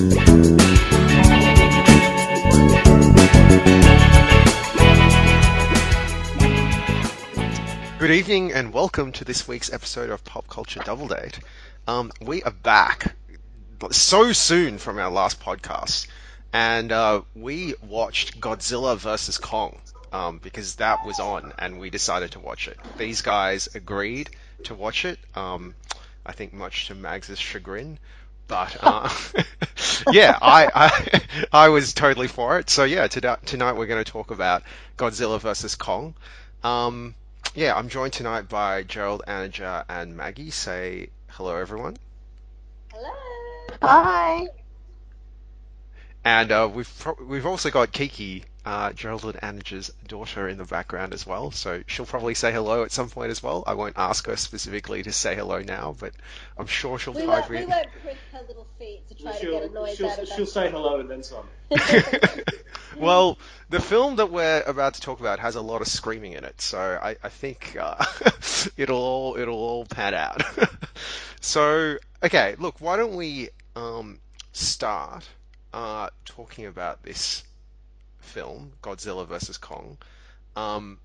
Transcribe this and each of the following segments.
Good evening and welcome to this week's episode of Pop Culture Double Date. Um, we are back so soon from our last podcast, and uh, we watched Godzilla vs Kong um, because that was on, and we decided to watch it. These guys agreed to watch it. Um, I think much to Mags's chagrin, but uh, yeah, I, I I was totally for it. So yeah, tonight, tonight we're going to talk about Godzilla vs Kong. Um, yeah, I'm joined tonight by Gerald, Anaja, and Maggie. Say hello, everyone. Hello. Hi. And uh, we've pro- we've also got Kiki, uh, Gerald and Anaja's daughter, in the background as well. So she'll probably say hello at some point as well. I won't ask her specifically to say hello now, but I'm sure she'll We type won't, we won't prick her little feet to try to get a She'll, noise she'll, out of she'll us. say hello and then some. well, the film that we're about to talk about has a lot of screaming in it, so I, I think uh, it'll all it'll all pan out. so, okay, look, why don't we um, start uh, talking about this film, Godzilla vs Kong? Um,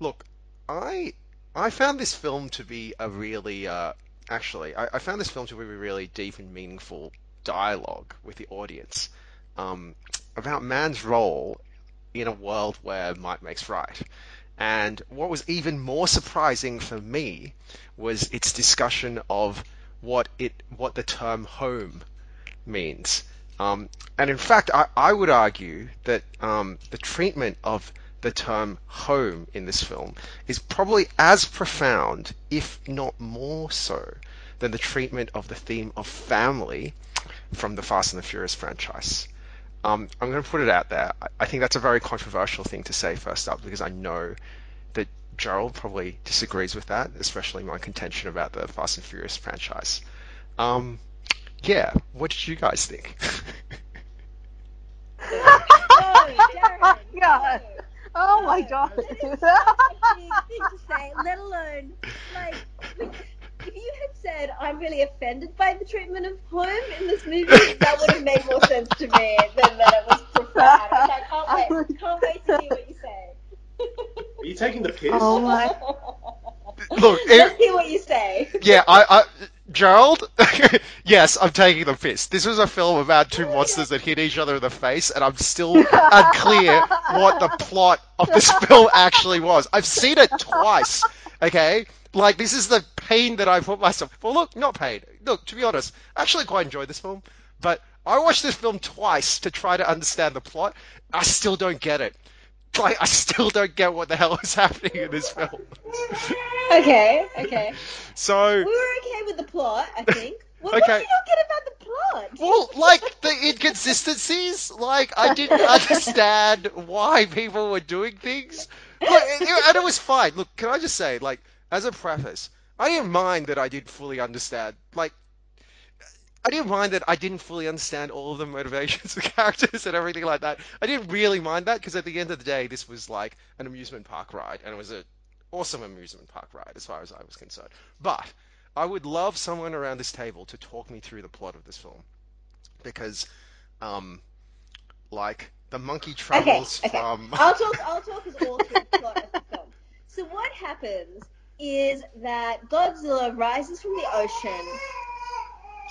look, I I found this film to be a really uh, actually I, I found this film to be a really deep and meaningful dialogue with the audience um, about man's role in a world where might makes right. And what was even more surprising for me was its discussion of what it what the term home means. Um, and in fact, I, I would argue that um, the treatment of the term home in this film is probably as profound, if not more so, than the treatment of the theme of family from the Fast and the Furious franchise. Um, I'm going to put it out there. I, think that's a very controversial thing to say first up because I know that Gerald probably disagrees with that, especially my contention about the Fast and Furious franchise. Um, yeah, what did you guys think? No, Darren, God. no. Oh my god. That is such a thing to say, let alone, like, if you had said, I'm really offended by the treatment of home in this movie, that would have made more sense to me than that it was profound. Which I can't wait, can't wait to hear what you say. Are you taking the piss? Oh my. Look, Let's it, hear what you say. yeah, I, I, Gerald, yes, I'm taking the piss. This was a film about two monsters that hit each other in the face, and I'm still unclear what the plot of this film actually was. I've seen it twice, okay? Like, this is the pain that I put myself. Well, look, not pain. Look, to be honest, I actually quite enjoyed this film, but I watched this film twice to try to understand the plot. I still don't get it. Like, I still don't get what the hell is happening in this film. Okay, okay. So. We were okay with the plot, I think. What, Okay. what did you not get about the plot? Well, like the inconsistencies, like I didn't understand why people were doing things. And it was fine. Look, can I just say, like, as a preface, I didn't mind that I didn't fully understand. Like, I didn't mind that I didn't fully understand all of the motivations of characters and everything like that. I didn't really mind that because at the end of the day, this was like an amusement park ride, and it was an awesome amusement park ride as far as I was concerned. But I would love someone around this table to talk me through the plot of this film because, um, like the monkey Okay, travels okay. from. I'll talk. I'll talk as all through the plot of the film. So what happens is that Godzilla rises from the ocean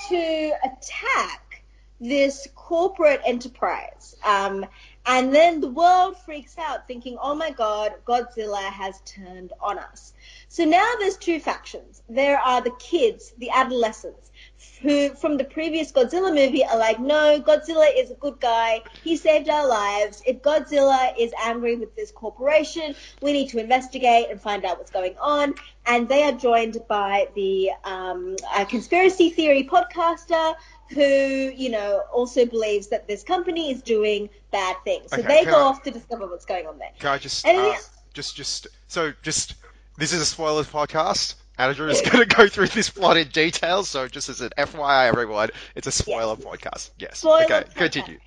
to attack this corporate enterprise, um, and then the world freaks out, thinking, "Oh my God, Godzilla has turned on us." So now there's two factions. There are the kids, the adolescents, who from the previous Godzilla movie are like, no, Godzilla is a good guy. He saved our lives. If Godzilla is angry with this corporation, we need to investigate and find out what's going on. And they are joined by the um, conspiracy theory podcaster who, you know, also believes that this company is doing bad things. So Okay, they go I- off to discover what's going on there. Can I just, And uh, just, just, so just, this is a spoilers podcast. Andrew is going to go through this plot in detail, so just as an FYI, everyone, it's a spoiler podcast. Yes. Spoiler okay, podcast. continue.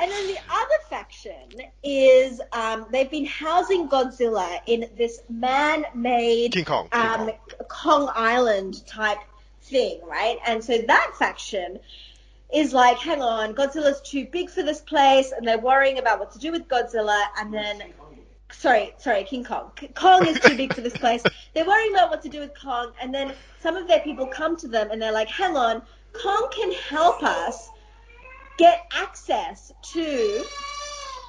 And then the other faction is um, they've been housing Godzilla in this man-made King Kong. King um, Kong. Kong Island type thing, right? And so that faction is like, hang on, Godzilla's too big for this place, and they're worrying about what to do with Godzilla, and then sorry, sorry, King Kong. Kong is too big for this place. They're worrying about what to do with Kong, and then some of their people come to them and they're like, hang on, Kong can help us get access to.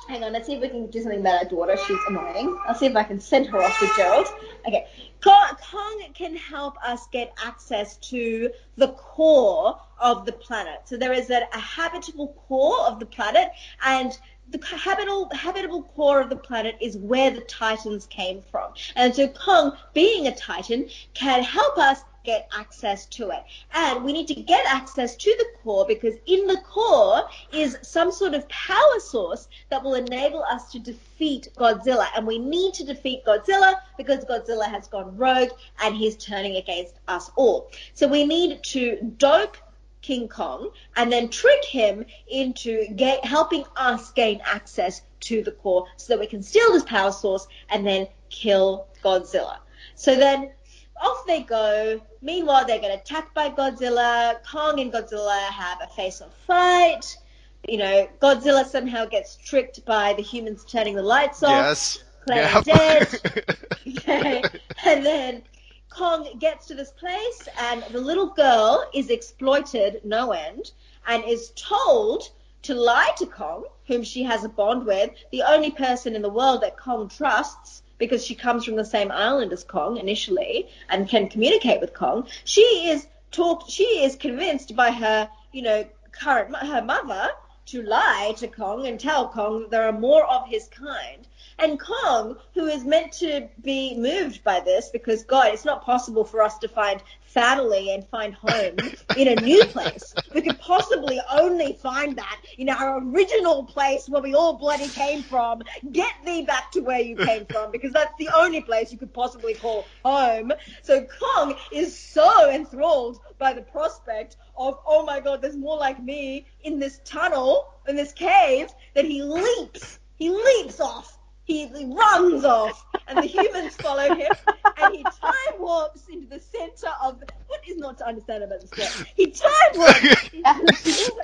Hang on, let's see if we can do something about our daughter. She's annoying. I'll see if I can send her off with Gerald. Okay. Kong, can help us get access to the core of the planet. So there is a, a habitable core of the planet, and the habitable, habitable core of the planet is where the Titans came from. And so Kong, being a Titan, can help us get access to it. And we need to get access to the core because in the core is some sort of power source that will enable us to defeat Godzilla. And we need to defeat Godzilla because Godzilla has gone rogue and he's turning against us all. So we need to dope King Kong and then trick him into ga- helping us gain access to the core so that we can steal this power source and then kill Godzilla. So then off they go. Meanwhile, they get attacked by Godzilla. Kong and Godzilla have a face-off fight. You know, Godzilla somehow gets tricked by the humans turning the lights off. Yes. Playing Yep. dead. Okay. And then Kong gets to this place, and the little girl is exploited no end, and is told to lie to Kong, whom she has a bond with, the only person in the world that Kong trusts, because she comes from the same island as Kong initially and can communicate with Kong. She is talked. She is convinced by her, you know, current her mother to lie to Kong and tell Kong that there are more of his kind. And Kong, who is meant to be moved by this, because God, it's not possible for us to find family and find home in a new place. We could possibly only find that in our original place where we all bloody came from. Get thee back to where you came from, because that's the only place you could possibly call home. So Kong is so enthralled by the prospect of, oh my God, there's more like me in this tunnel, in this cave, that he leaps. He leaps off he, he runs off, and the humans follow him, and he time warps into the center of the, what is not to understand about this film? He time warps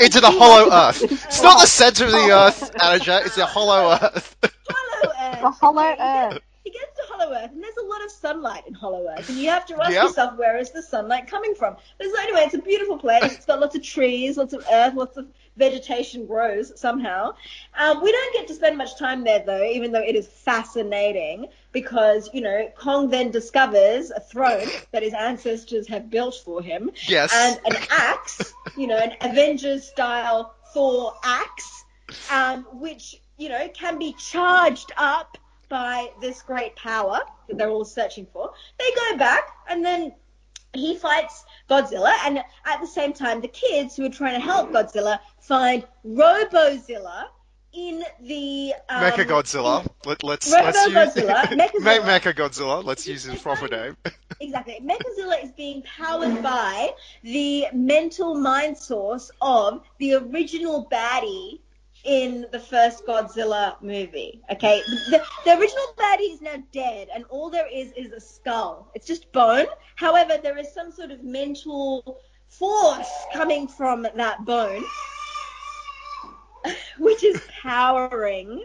Into the hollow earth. It's not the center of the earth, Anaja. It's the hollow earth. Hollow Earth. The Hollow okay? He gets- Earth. He gets to Hollow Earth, and there's a lot of sunlight in Hollow Earth, and you have to ask Yep. yourself, where is the sunlight coming from? But so anyway, it's a beautiful place. It's got lots of trees, lots of earth, lots of vegetation grows somehow. Um, we don't get to spend much time there, though, even though it is fascinating, because, you know, Kong then discovers a throne that his ancestors have built for him, Yes. and an axe, you know, an Avengers-style Thor axe, um, which you know can be charged up by this great power that they're all searching for. They go back, and then he fights Godzilla, and at the same time, the kids who are trying to help Godzilla find Robozilla in the um, Mecha Godzilla. Let, let's Robo let's use Godzilla, Mechagodzilla. Me- Mecha Godzilla. Let's use his proper name. Exactly. Mechazilla is being powered by the mental mind source of the original baddie in the first Godzilla movie. Okay, the, the original baddie is now dead, and all there is is a skull. It's just bone. However, there is some sort of mental force coming from that bone, which is powering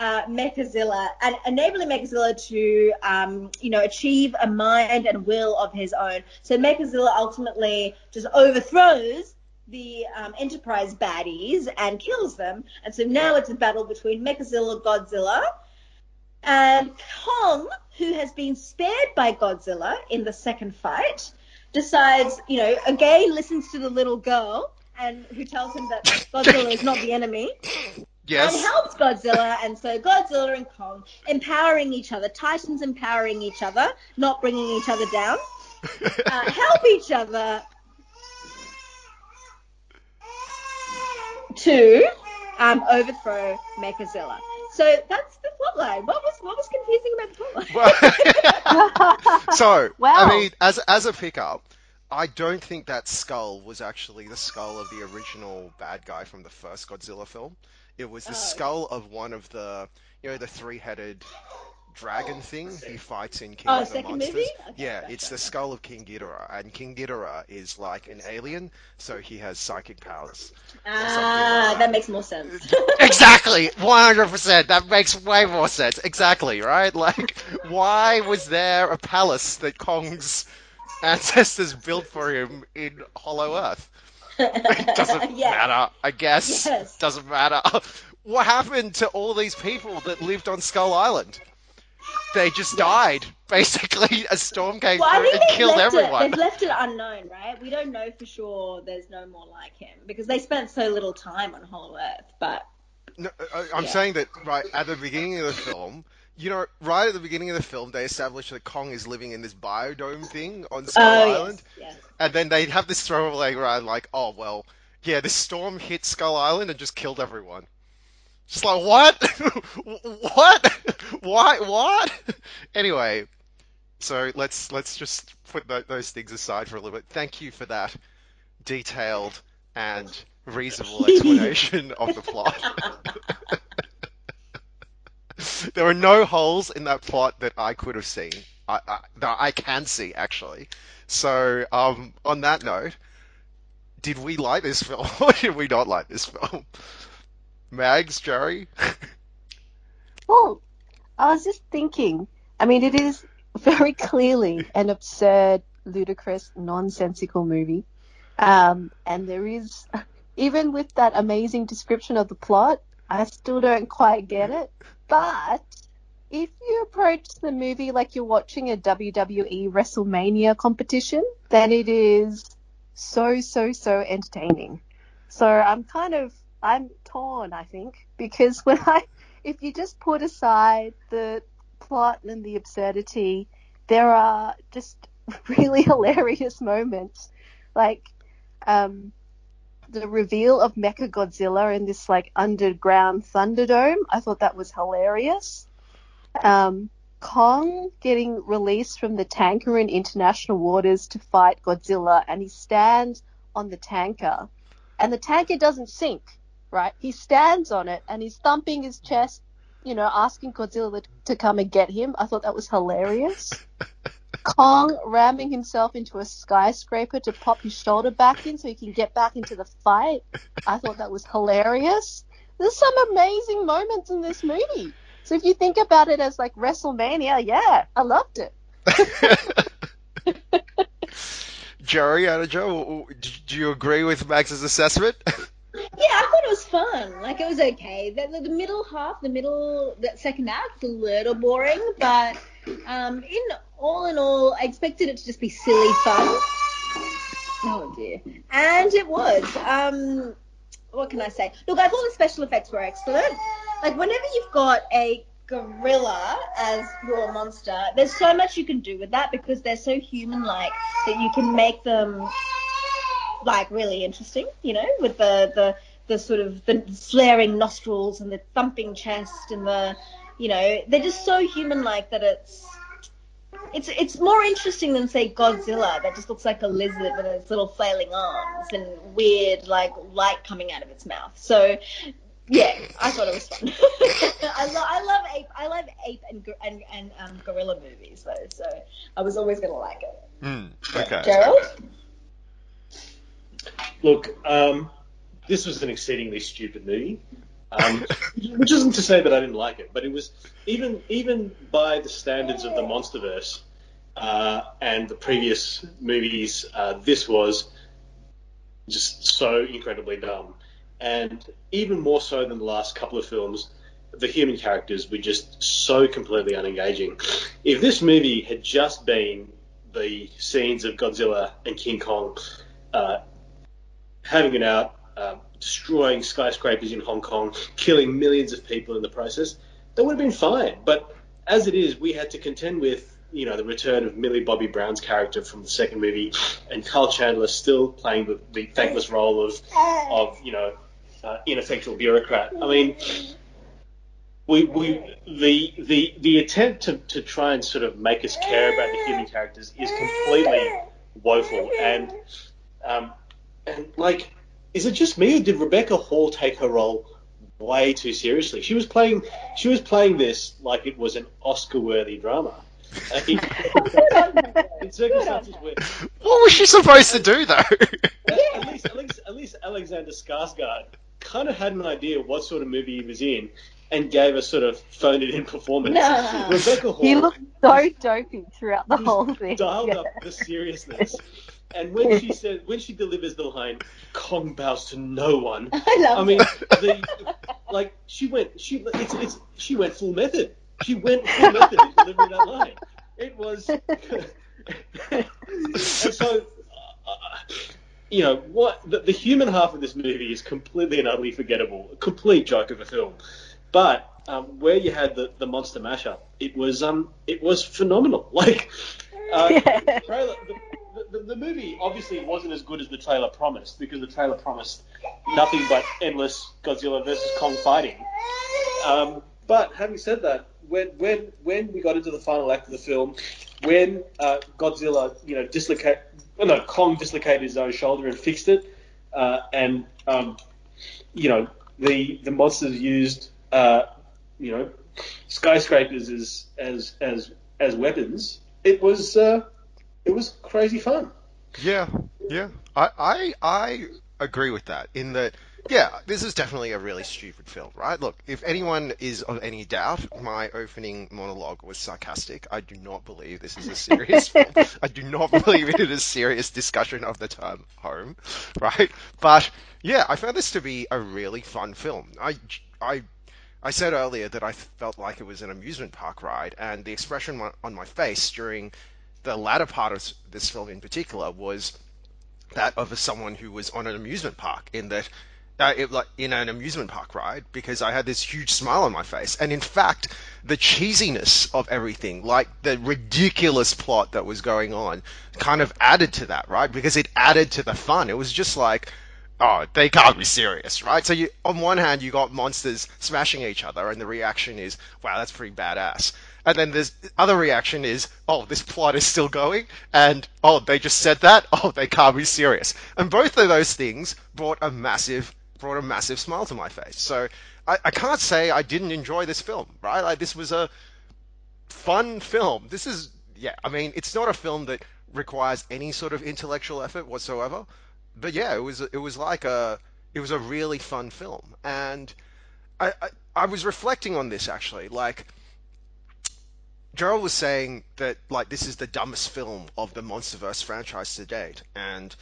uh, Mechazilla and enabling Mechazilla to, um, you know, achieve a mind and will of his own. So Mechazilla ultimately just overthrows the um, Enterprise baddies and kills them. And so now it's a battle between Mechazilla, Godzilla, and Kong, who has been spared by Godzilla in the second fight, decides, you know, again listens to the little girl and who tells him that Godzilla is not the enemy Yes. and helps Godzilla. And so Godzilla and Kong empowering each other, Titans empowering each other, not bringing each other down, uh, help each other to um, overthrow Mechazilla. So that's the plotline. What was what was confusing about the plotline? so, Wow. I mean, as as a pickup, I don't think that skull was actually the skull of the original bad guy from the first Godzilla film. It was the Oh. skull of one of the, you know, the three-headed dragon thing he fights in King Oh, of the Monsters. movie? Okay, yeah, gotcha. it's the skull of King Ghidorah, and King Ghidorah is like an alien, so he has psychic powers. Ah, that makes more sense. exactly, 100%. That makes way more sense. Exactly, right? Like, why was there a palace that Kong's ancestors built for him in Hollow Earth? It doesn't Yeah. matter, I guess. Yes. Doesn't matter. What happened to all these people that lived on Skull Island? They just died. Basically, a storm came Well, through and killed everyone. it. They've left it unknown, right? We don't know for sure. There's no more like him because they spent so little time on Hollow Earth. But No, I, I'm Yeah. saying that right at the beginning of the film, you know, right at the beginning of the film, they establish that Kong is living in this biodome thing on Skull oh Island, yes, yes. and then they have this throwaway line like, "Oh well, yeah, this storm hit Skull Island and just killed everyone." Just like what? what? Why? What? Anyway, so let's let's just put tho- those things aside for a little bit. Thank you for that detailed and reasonable explanation of the plot. there are no holes in that plot that I could have seen. I, I, that I can see actually. So, um, on that note, did we like this film or did we not like this film? Mags, Jerry? Well, I was just thinking. I mean, it is very clearly an absurd, ludicrous, nonsensical movie. Um, and there is, even with that amazing description of the plot, I still don't quite get it. But if you approach the movie like you're watching a WWE WrestleMania competition, then it is so, so, so entertaining. So I'm kind of, I'm torn, I think, because when I, if you just put aside the plot and the absurdity, there are just really hilarious moments. Like, um, the reveal of Mecha Godzilla in this like underground Thunderdome. I thought that was hilarious. Um, Kong getting released from the tanker in international waters to fight Godzilla, and he stands on the tanker, and the tanker doesn't sink. Right? He stands on it, and he's thumping his chest, you know, asking Godzilla to come and get him. I thought that was hilarious. Kong ramming himself into a skyscraper to pop his shoulder back in so he can get back into the fight. I thought that was hilarious. There's some amazing moments in this movie. So if you think about it as like WrestleMania, yeah, I loved it. Jerry, Joe, do you agree with Max's assessment? Yeah, I thought it was fun. Like it was okay. The, the, the middle half, the middle, that second act, a little boring, but um, in all in all, I expected it to just be silly fun. Oh dear, and it was. Um, what can I say? Look, I thought the special effects were excellent. Like whenever you've got a gorilla as your monster, there's so much you can do with that because they're so human-like that you can make them like really interesting, you know, with the the the sort of the flaring nostrils and the thumping chest and the you know they're just so human like that it's it's it's more interesting than say Godzilla that just looks like a lizard with its little flailing arms and weird like light coming out of its mouth. So yeah, I thought it was fun. I, lo- I love ape. I love ape and and, and um, gorilla movies though, so I was always gonna like it. Hmm, okay. Gerald? Look, um, this was an exceedingly stupid movie. Um, which isn't to say that I didn't like it, but it was even even by the standards of the MonsterVerse uh, and the previous movies, uh, this was just so incredibly dumb, and even more so than the last couple of films. The human characters were just so completely unengaging. If this movie had just been the scenes of Godzilla and King Kong uh, having it out, uh, destroying skyscrapers in Hong Kong, killing millions of people in the process, that would have been fine. But as it is, we had to contend with, you know, the return of Millie Bobby Brown's character from the second movie, and Kyle Chandler still playing the, the thankless role of, of you know, uh, ineffectual bureaucrat. I mean, we, we the the the attempt to, to try and sort of make us care about the human characters is completely woeful and um, and like is it just me or did Rebecca Hall take her role way too seriously. She was playing she was playing this like it was an Oscar-worthy drama. In, in circumstances where What was she supposed to do though? at least, at least, at least Alexander Skarsgård kind of had an idea what sort of movie he was in, and gave a sort of phoned it in performance. No. Rebecca Hall He looked so dopey throughout the whole thing. dialed Yeah. up the seriousness, and when she said, when she delivers the line, "Kong bows to no one," I love I mean, the like she went, she it's, it's she went full method. She went full method in delivering that line. It was, and so, uh, you know, what the, the human half of this movie is completely and utterly forgettable, a complete joke of a film. But um, where you had the, the monster mashup, it was um it was phenomenal. Like, uh, Yeah. the trailer. The, the, the movie obviously wasn't as good as the trailer promised because the trailer promised nothing but endless Godzilla versus Kong fighting. Um, but having said that, when when when we got into the final act of the film, when uh, Godzilla, you know, dislocate, well, no, Kong dislocated his own shoulder and fixed it, uh, and um, you know, the the monsters used, uh, you know, skyscrapers as as as as weapons. It was uh, it was crazy fun. Yeah, yeah. I, I I agree with that. In that, yeah, this is definitely a really stupid film, right? Look, if anyone is of any doubt, my opening monologue was sarcastic. I do not believe this is a serious film. I do not believe it is a serious discussion of the term home, right? But yeah, I found this to be a really fun film. I I I said earlier that I felt like it was an amusement park ride, and the expression on- on my face during the latter part of this film in particular was that of someone who was on an amusement park in that uh, it, like in an amusement park ride because I had this huge smile on my face and in fact the cheesiness of everything like the ridiculous plot that was going on kind of added to that right because it added to the fun it was just like oh, they can't be serious, right? So you, on one hand, you got monsters smashing each other, and the reaction is, wow, that's pretty badass. And then there's other reaction is, oh, this plot is still going, and oh, they just said that, oh, they can't be serious. And both of those things brought a massive, brought a massive smile to my face. So I, I can't say I didn't enjoy this film, right? Like this was a fun film. This is, yeah, I mean, it's not a film that requires any sort of intellectual effort whatsoever but yeah, it was it was like a it was a really fun film, and I I, I was reflecting on this actually. Like Gerald was saying that like this is the dumbest film of the MonsterVerse franchise to date, and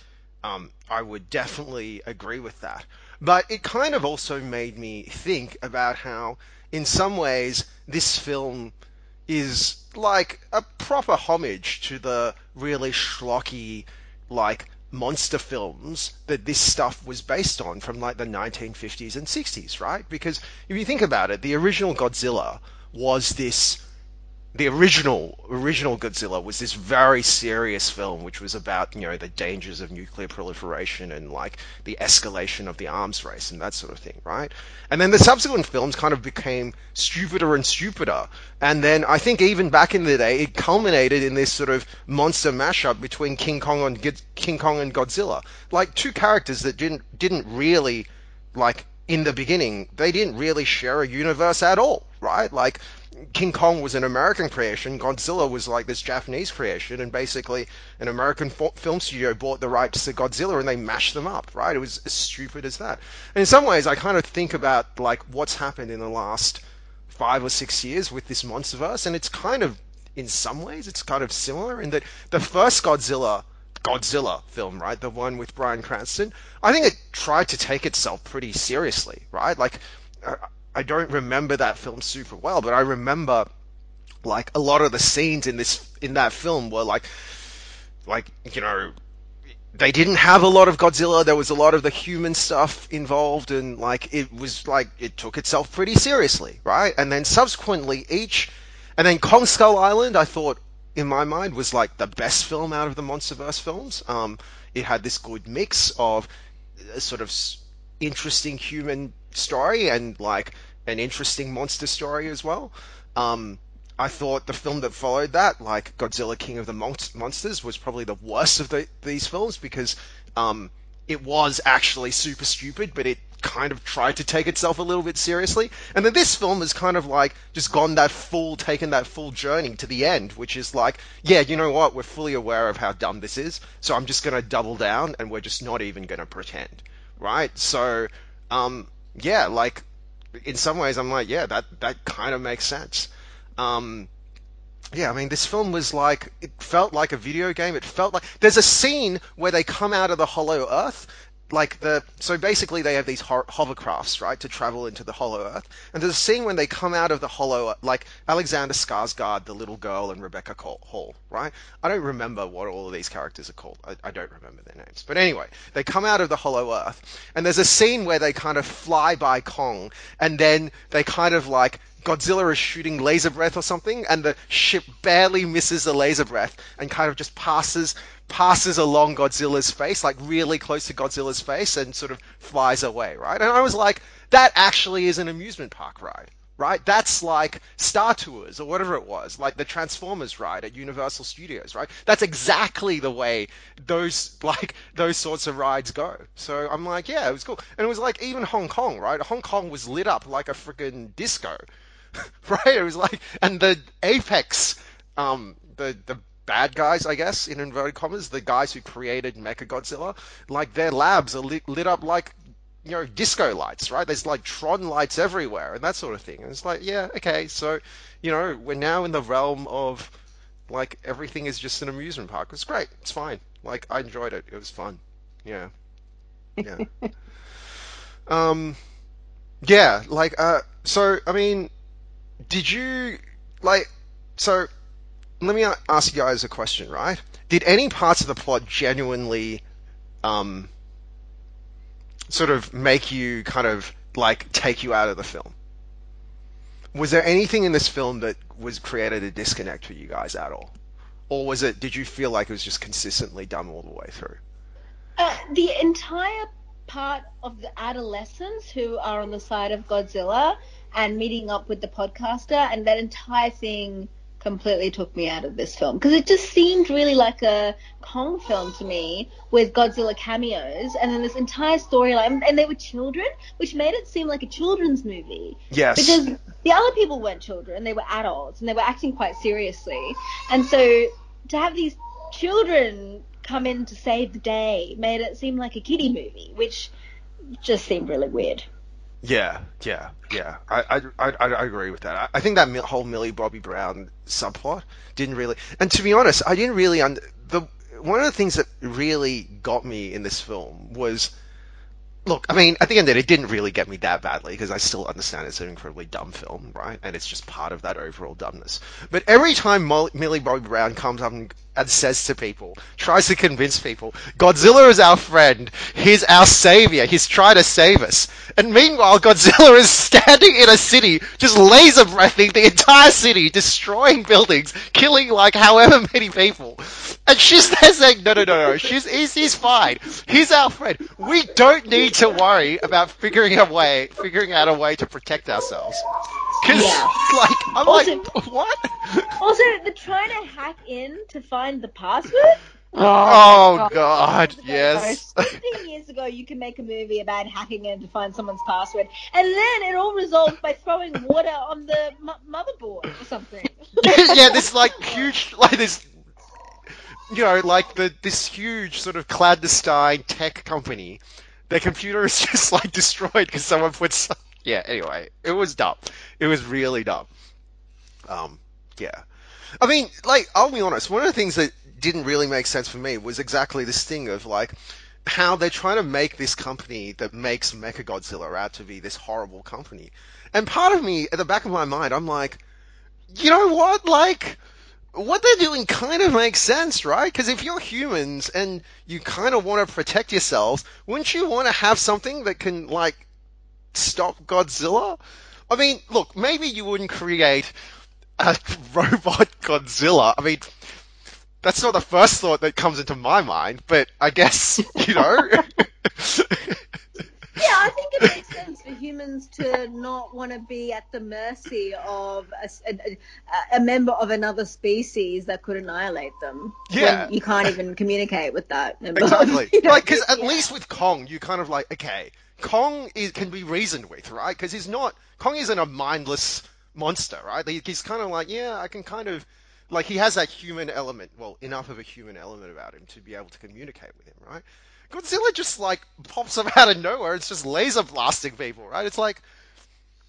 um, I would definitely agree with that. But it kind of also made me think about how, in some ways, this film is like a proper homage to the really schlocky, like monster films that this stuff was based on from like the 1950s and 60s, right? Because if you think about it, the original Godzilla was this the original original Godzilla was this very serious film which was about, you know, the dangers of nuclear proliferation and like the escalation of the arms race and that sort of thing, right? And then the subsequent films kind of became stupider and stupider. And then I think even back in the day it culminated in this sort of monster mashup between King Kong and King Kong and Godzilla. Like two characters that didn't didn't really like in the beginning, they didn't really share a universe at all, right? Like King Kong was an American creation, Godzilla was like this Japanese creation, and basically an American film studio bought the rights to Godzilla and they mashed them up, right? It was as stupid as that. And in some ways, I kind of think about like what's happened in the last five or six years with this MonsterVerse, and it's kind of, in some ways, it's kind of similar in that the first Godzilla Godzilla film, right? The one with Bryan Cranston. I think it tried to take itself pretty seriously, right? Like, uh, I don't remember that film super well, but I remember like a lot of the scenes in this in that film were like, like you know, they didn't have a lot of Godzilla. There was a lot of the human stuff involved, and like it was like it took itself pretty seriously, right? And then subsequently, each, and then Kong Skull Island, I thought in my mind was like the best film out of the MonsterVerse films. Um, it had this good mix of a sort of interesting human story and like an interesting monster story as well. Um, I thought the film that followed that, like Godzilla King of the Mon- Monsters, was probably the worst of the, these films because um, it was actually super stupid, but it kind of tried to take itself a little bit seriously. And then this film has kind of like just gone that full, taken that full journey to the end, which is like, yeah, you know what? We're fully aware of how dumb this is, so I'm just going to double down and we're just not even going to pretend, right? So, um, yeah, like in some ways, I'm like, yeah, that that kind of makes sense. Um, yeah, I mean, this film was like, it felt like a video game. It felt like, there's a scene where they come out of the Hollow Earth, like the, so basically they have these ho- hovercrafts, right, to travel into the Hollow Earth. And there's a scene when they come out of the Hollow, like Alexander Skarsgård, the little girl, and Rebecca Hall, right? I don't remember what all of these characters are called. I, I don't remember their names. But anyway, they come out of the Hollow Earth, and there's a scene where they kind of fly by Kong, and then they kind of like Godzilla is shooting laser breath or something, and the ship barely misses the laser breath and kind of just passes passes along Godzilla's face, like really close to Godzilla's face, and sort of flies away, right? And I was like, that actually is an amusement park ride, right? That's like Star Tours or whatever it was, like the Transformers ride at Universal Studios, right? That's exactly the way those like those sorts of rides go. So I'm like, yeah, it was cool, and it was like even Hong Kong, right? Hong Kong was lit up like a freaking disco. right? It was like, and the Apex, um, the the bad guys, I guess, in inverted commas, the guys who created Mechagodzilla, like their labs are lit, lit up like you know disco lights, right? There's like Tron lights everywhere and that sort of thing. And it's like, yeah, okay, so you know, we're now in the realm of like everything is just an amusement park. It's great. It's fine. Like I enjoyed it. It was fun. Yeah. Yeah. um yeah, like uh so I mean did you like so let me ask you guys a question right? Did any parts of the plot genuinely um sort of make you kind of like take you out of the film? Was there anything in this film that was created a disconnect for you guys at all? Or was it did you feel like it was just consistently dumb all the way through? Uh, the entire part of the adolescents who are on the side of Godzilla and meeting up with the podcaster, and that entire thing completely took me out of this film because it just seemed really like a Kong film to me with Godzilla cameos, and then this entire storyline, and they were children, which made it seem like a children's movie. Yes. Because the other people weren't children; they were adults, and they were acting quite seriously. And so to have these children come in to save the day made it seem like a kiddie movie, which just seemed really weird. Yeah, yeah, yeah. I, I, I, I agree with that. I, think that whole Millie Bobby Brown subplot didn't really, and to be honest, I didn't really under the one of the things that really got me in this film was look, I mean, at the end of it, it didn't really get me that badly because I still understand it's an incredibly dumb film, right? And it's just part of that overall dumbness. But every time Millie Bobby Brown comes up and, and says to people, tries to convince people, Godzilla is our friend, he's our savior, he's trying to save us. And meanwhile, Godzilla is standing in a city, just laser breathing the entire city, destroying buildings, killing like however many people. And she's there saying, no, no, no, no, she's, he's, he's fine. He's our friend. We don't need to worry about figuring a way, figuring out a way to protect ourselves. Cause, Yeah. like, I'm Also- like, what? Also, they're trying to hack in to find the password. Oh, God, yes. 15 years ago, you can make a movie about hacking in to find someone's password, and then it all resolved by throwing water on the m- motherboard or something. yeah, this like huge, like this, you know, like the this huge sort of clandestine tech company. Their computer is just like destroyed because someone put. Some... Yeah. Anyway, it was dumb. It was really dumb. Um. Yeah. I mean, like, I'll be honest. One of the things that didn't really make sense for me was exactly this thing of like how they're trying to make this company that makes Mechagodzilla out to be this horrible company. And part of me, at the back of my mind, I'm like, you know what? Like, what they're doing kind of makes sense, right? Because if you're humans and you kind of want to protect yourselves, wouldn't you want to have something that can, like, stop Godzilla? I mean, look, maybe you wouldn't create a robot Godzilla. I mean, that's not the first thought that comes into my mind, but I guess, you know. Yeah, I think it makes sense for humans to not want to be at the mercy of a, a, a member of another species that could annihilate them. Yeah. You can't even communicate with that. member. Exactly. You know, Like, because at yeah. least with Kong, you kind of like, okay, Kong is, can be reasoned with, right? Because he's not, Kong isn't a mindless monster, right? He- He's kind of like, yeah, I can kind of, like, he has that human element, well, enough of a human element about him to be able to communicate with him, right? Godzilla just, like, pops up out of nowhere. It's just laser blasting people, right? It's like,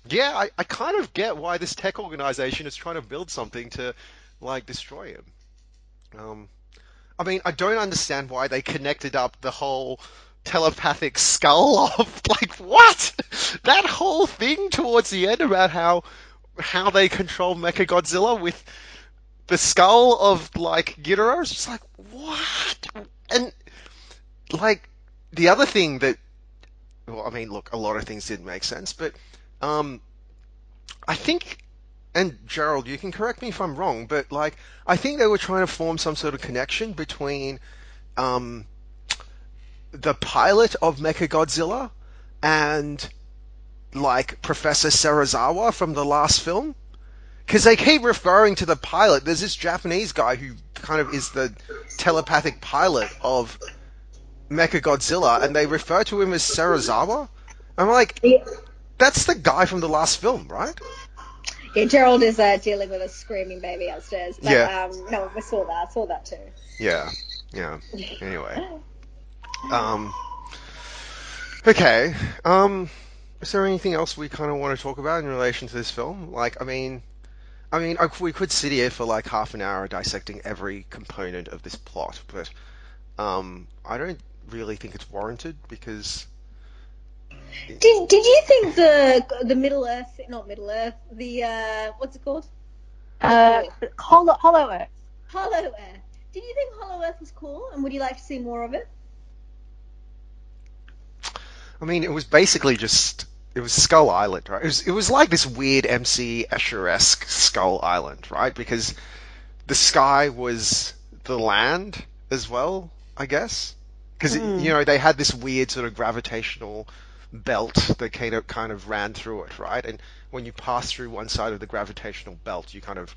yeah, I, I kind of get why this tech organization is trying to build something to, like, destroy him. Um, I mean, I don't understand why they connected up the whole telepathic skull of like what that whole thing towards the end about how how they control Mechagodzilla with the skull of like Ghidorah. It's just like what and like the other thing that well, I mean, look, a lot of things didn't make sense, but um, I think and Gerald, you can correct me if I'm wrong, but like I think they were trying to form some sort of connection between um, the pilot of Mechagodzilla and like Professor Serizawa from the last film. Because they keep referring to the pilot. There's this Japanese guy who kind of is the telepathic pilot of Mechagodzilla, and they refer to him as Serizawa. I'm like, Yeah. that's the guy from the last film, right? Yeah, Gerald is uh, dealing with a screaming baby upstairs. But, Yeah. Um, no, we saw that. I saw that too. Yeah, yeah. Anyway, um, okay. Um, is there anything else we kind of want to talk about in relation to this film? Like, I mean, I mean, we could sit here for like half an hour dissecting every component of this plot, but um, I don't really think it's warranted because Did, did you think the the Middle Earth, not Middle Earth, the uh, what's it called? Uh, Hollow, Hollow Earth. Hollow Earth. Did you think Hollow Earth was cool, and would you like to see more of it? I mean, it was basically just it was Skull Island, right? It was it was like this weird MC Escher-esque Skull Island, right? Because the sky was the land as well, I guess. Because Hmm. you know they had this weird sort of gravitational belt that kind of kind of ran through it, right? And when you passed through one side of the gravitational belt, you kind of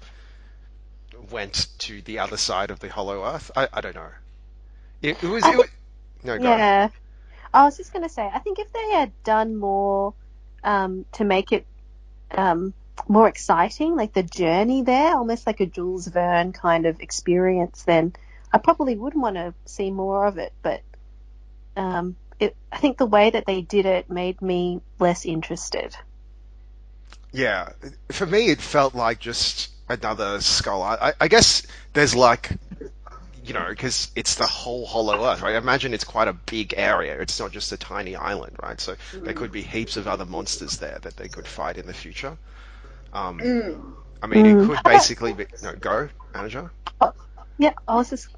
went to the other side of the Hollow Earth. I, I don't know. It, it was. It was no. Yeah. I was just going to say, I think if they had done more um, to make it um, more exciting, like the journey there, almost like a Jules Verne kind of experience, then I probably would want to see more of it. But um, it, I think the way that they did it made me less interested. Yeah, for me it felt like just another skull. I, I guess there's like, you know, because it's the whole Hollow Earth, right? I imagine it's quite a big area. It's not just a tiny island, right? So there could be heaps of other monsters there that they could fight in the future. Um, Mm. I mean, it Mm. could basically be no go, manager. Yeah, I was just.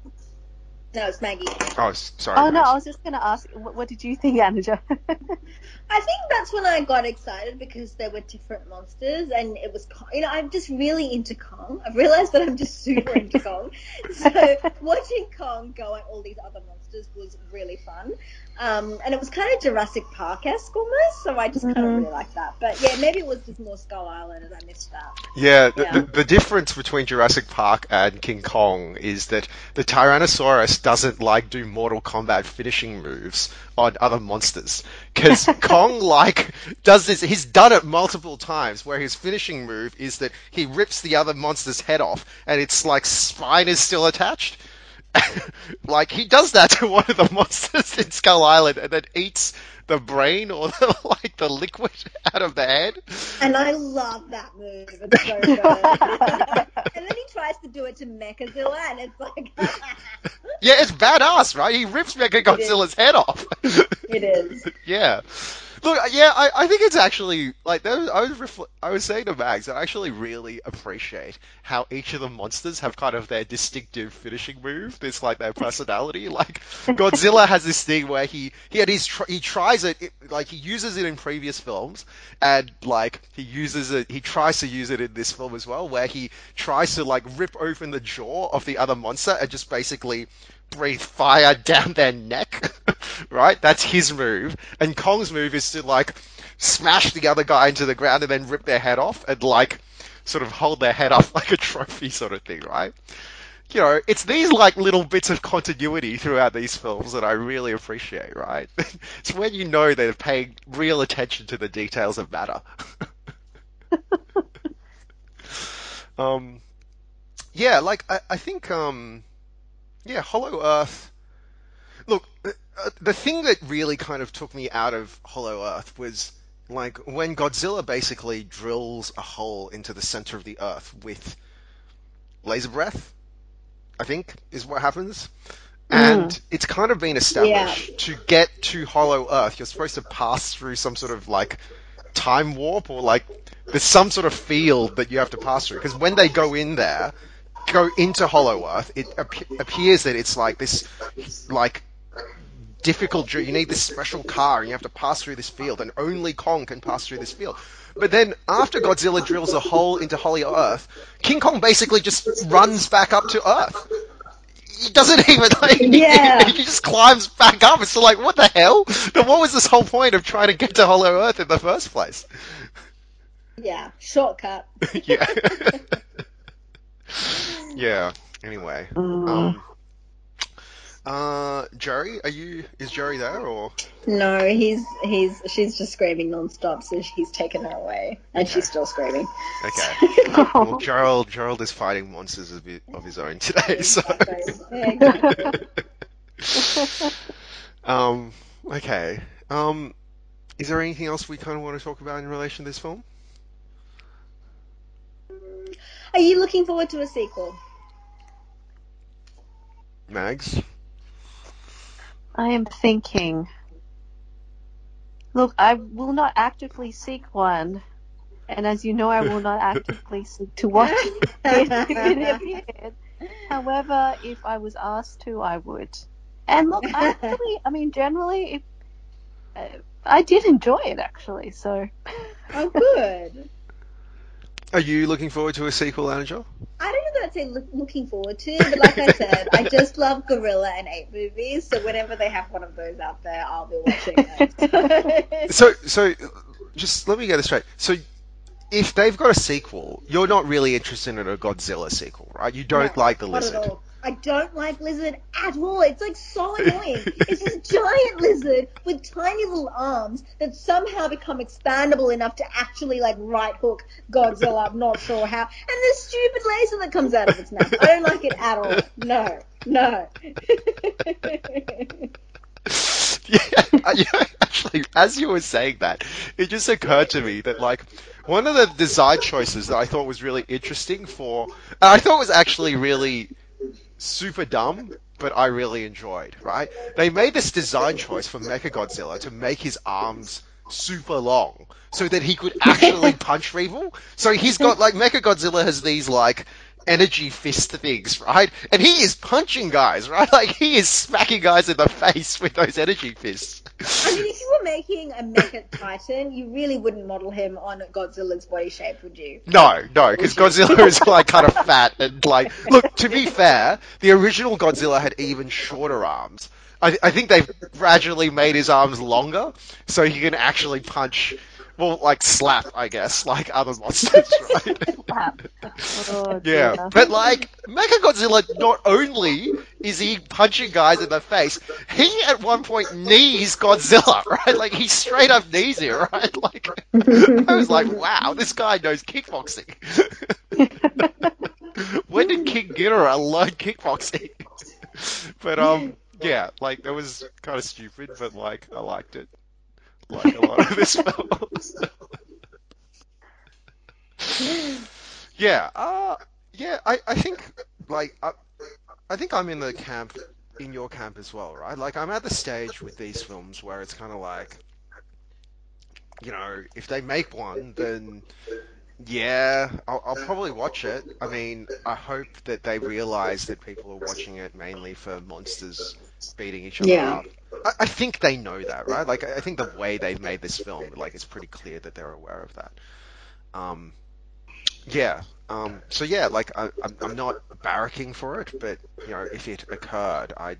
No, it's Maggie. Oh, sorry. Oh no, Max. I was just going to ask, what, what did you think, Anaja? I think that's when I got excited because there were different monsters and it was, Kong. you know, I'm just really into Kong. I've realized that I'm just super into Kong. So watching Kong go at all these other monsters was really fun. Um, and it was kind of Jurassic Park-esque almost, so I just kind of really liked that. But yeah, maybe it was just more Skull Island and I missed that. Yeah, Yeah. The, the difference between Jurassic Park and King Kong is that the Tyrannosaurus doesn't like do Mortal Kombat finishing moves on other monsters. Because Kong like does this, he's done it multiple times where his finishing move is that he rips the other monster's head off and its like spine is still attached. like he does that to one of the monsters in Skull Island and then eats the brain or the, like the liquid out of the head. And I love that move. It's so good. and then he tries to do it to Mechazilla and it's like, Yeah, it's badass, right? He rips Mechagodzilla's head off. it is. yeah. Look, yeah, I, I think it's actually like was, I was refl- I was saying to Max, I actually really appreciate how each of the monsters have kind of their distinctive finishing move. There's like their personality. Like Godzilla has this thing where he he had his tr- he tries it, it like he uses it in previous films, and like he uses it he tries to use it in this film as well, where he tries to like rip open the jaw of the other monster and just basically breathe fire down their neck, right? That's his move. And Kong's move is to like smash the other guy into the ground and then rip their head off and like sort of hold their head up like a trophy sort of thing, right? You know, it's these like little bits of continuity throughout these films that I really appreciate, right? it's when you know they're paying real attention to the details that matter. um, yeah, like I, I think, um, yeah, Hollow Earth. Look, uh, the thing that really kind of took me out of Hollow Earth was like when Godzilla basically drills a hole into the center of the Earth with laser breath. I think is what happens. And it's kind of been established to get to Hollow Earth, you're supposed to pass through some sort of like time warp or like there's some sort of field that you have to pass through. Because when they go in there, go into Hollow Earth, it ap- appears that it's like this, like difficult. You need this special car, and you have to pass through this field, and only Kong can pass through this field. But then, after Godzilla drills a hole into Hollow Earth, King Kong basically just runs back up to Earth. He doesn't even like. Yeah. He, just climbs back up. It's like, what the hell? Then what was this whole point of trying to get to Hollow Earth in the first place? Yeah, shortcut. yeah. Yeah. Anyway, um, uh, Jerry, are you? Is Jerry there or? No, he's he's she's just screaming non-stop, so he's taken her away, and she's still screaming. Okay. Well, Gerald, Gerald is fighting monsters of, hi- of his own today, so. Um. Okay. Um. Is there anything else we kind of want to talk about in relation to this film? Are you looking forward to a sequel? Mags. I am thinking. Look, I will not actively seek one, and as you know, I will not actively seek to watch it if it. However, if I was asked to, I would. And look, I actually, I mean, generally, it, uh, I did enjoy it actually. So, Oh, good. Are you looking forward to a sequel, Angel? I don't know that I'd say look, looking forward to, but like I said, I just love Gorilla and Ape movies, so whenever they have one of those out there, I'll be watching it. So, so, just let me get this straight. So, if they've got a sequel, you're not really interested in a Godzilla sequel, right? You don't No, like the Not lizard. I don't like lizard at all. It's like so annoying. it's this giant lizard with tiny little arms that somehow become expandable enough to actually like right hook Godzilla. I'm not sure how. And this stupid laser that comes out of its mouth. I don't like it at all. No, no. yeah, yeah, actually, as you were saying that, it just occurred to me that like one of the design choices that I thought was really interesting for, and I thought was actually really super dumb, but I really enjoyed. Right? They made this design choice for Mechagodzilla to make his arms super long so that he could actually punch people. So he's got like Mechagodzilla has these like energy fist things, right? And he is punching guys, right? Like he is smacking guys in the face with those energy fists. I mean, if you were making a Mecha Titan, you really wouldn't model him on Godzilla's body shape, would you? No, no, because Godzilla is like kind of fat and like. Look, to be fair, the original Godzilla had even shorter arms. I, I think they've gradually made his arms longer so he can actually punch, well, like slap, I guess, like other monsters, right? oh, Yeah, but like Mechagodzilla, not only is he punching guys in the face, he at one point knees Godzilla, right? Like he straight up knees him, right? Like I was like, wow, this guy knows kickboxing. when did King Ghidorah learn kickboxing? but um, yeah, like that was kind of stupid, but like I liked it. Like a lot of this film. Yeah, uh, yeah, I, I think, like, I, I think I'm in the camp, in your camp as well, right? Like, I'm at the stage with these films where it's kind of like, you know, if they make one, then yeah, I'll, I'll probably watch it. I mean, I hope that they realize that people are watching it mainly for monsters beating each other Yeah. up. I, I think they know that, right? Like, I I think the way they've made this film, like, it's pretty clear that they're aware of that. Um, yeah. Um, so yeah, like I, I'm, I'm not barracking for it, but you know, if it occurred, I'd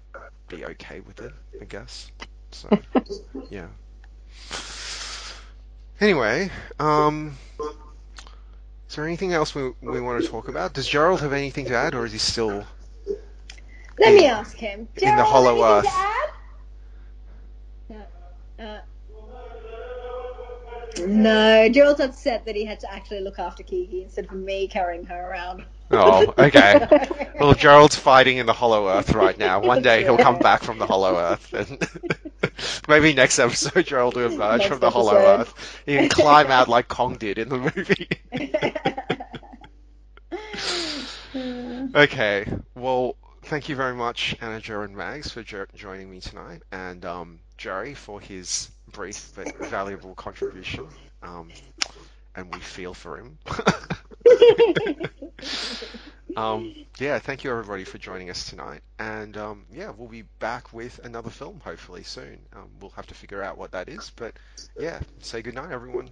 be okay with it, I guess. So yeah. Anyway, um, is there anything else we we want to talk about? Does Gerald have anything to add, or is he still? Let In- me ask him. in the Hollow Earth. to add? No. Uh, no, Gerald's upset that he had to actually look after Kiki instead of me carrying her around. Oh, okay. Well, Gerald's fighting in the Hollow Earth right now. One day he'll come back from the Hollow Earth, and maybe next episode Gerald will emerge Next from the Hollow. Earth. He can climb out like Kong did in the movie. okay. Well, thank you very much, Anna, Joe, and Mags, for jo- joining me tonight, and um, Jerry for his brief but valuable contribution. Um, and we feel for him. Um, yeah, thank you everybody for joining us tonight. And um, yeah, we'll be back with another film hopefully soon. Um, we'll have to figure out what that is. But yeah, say goodnight, everyone.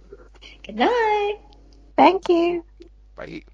Good night. Thank you. Bye.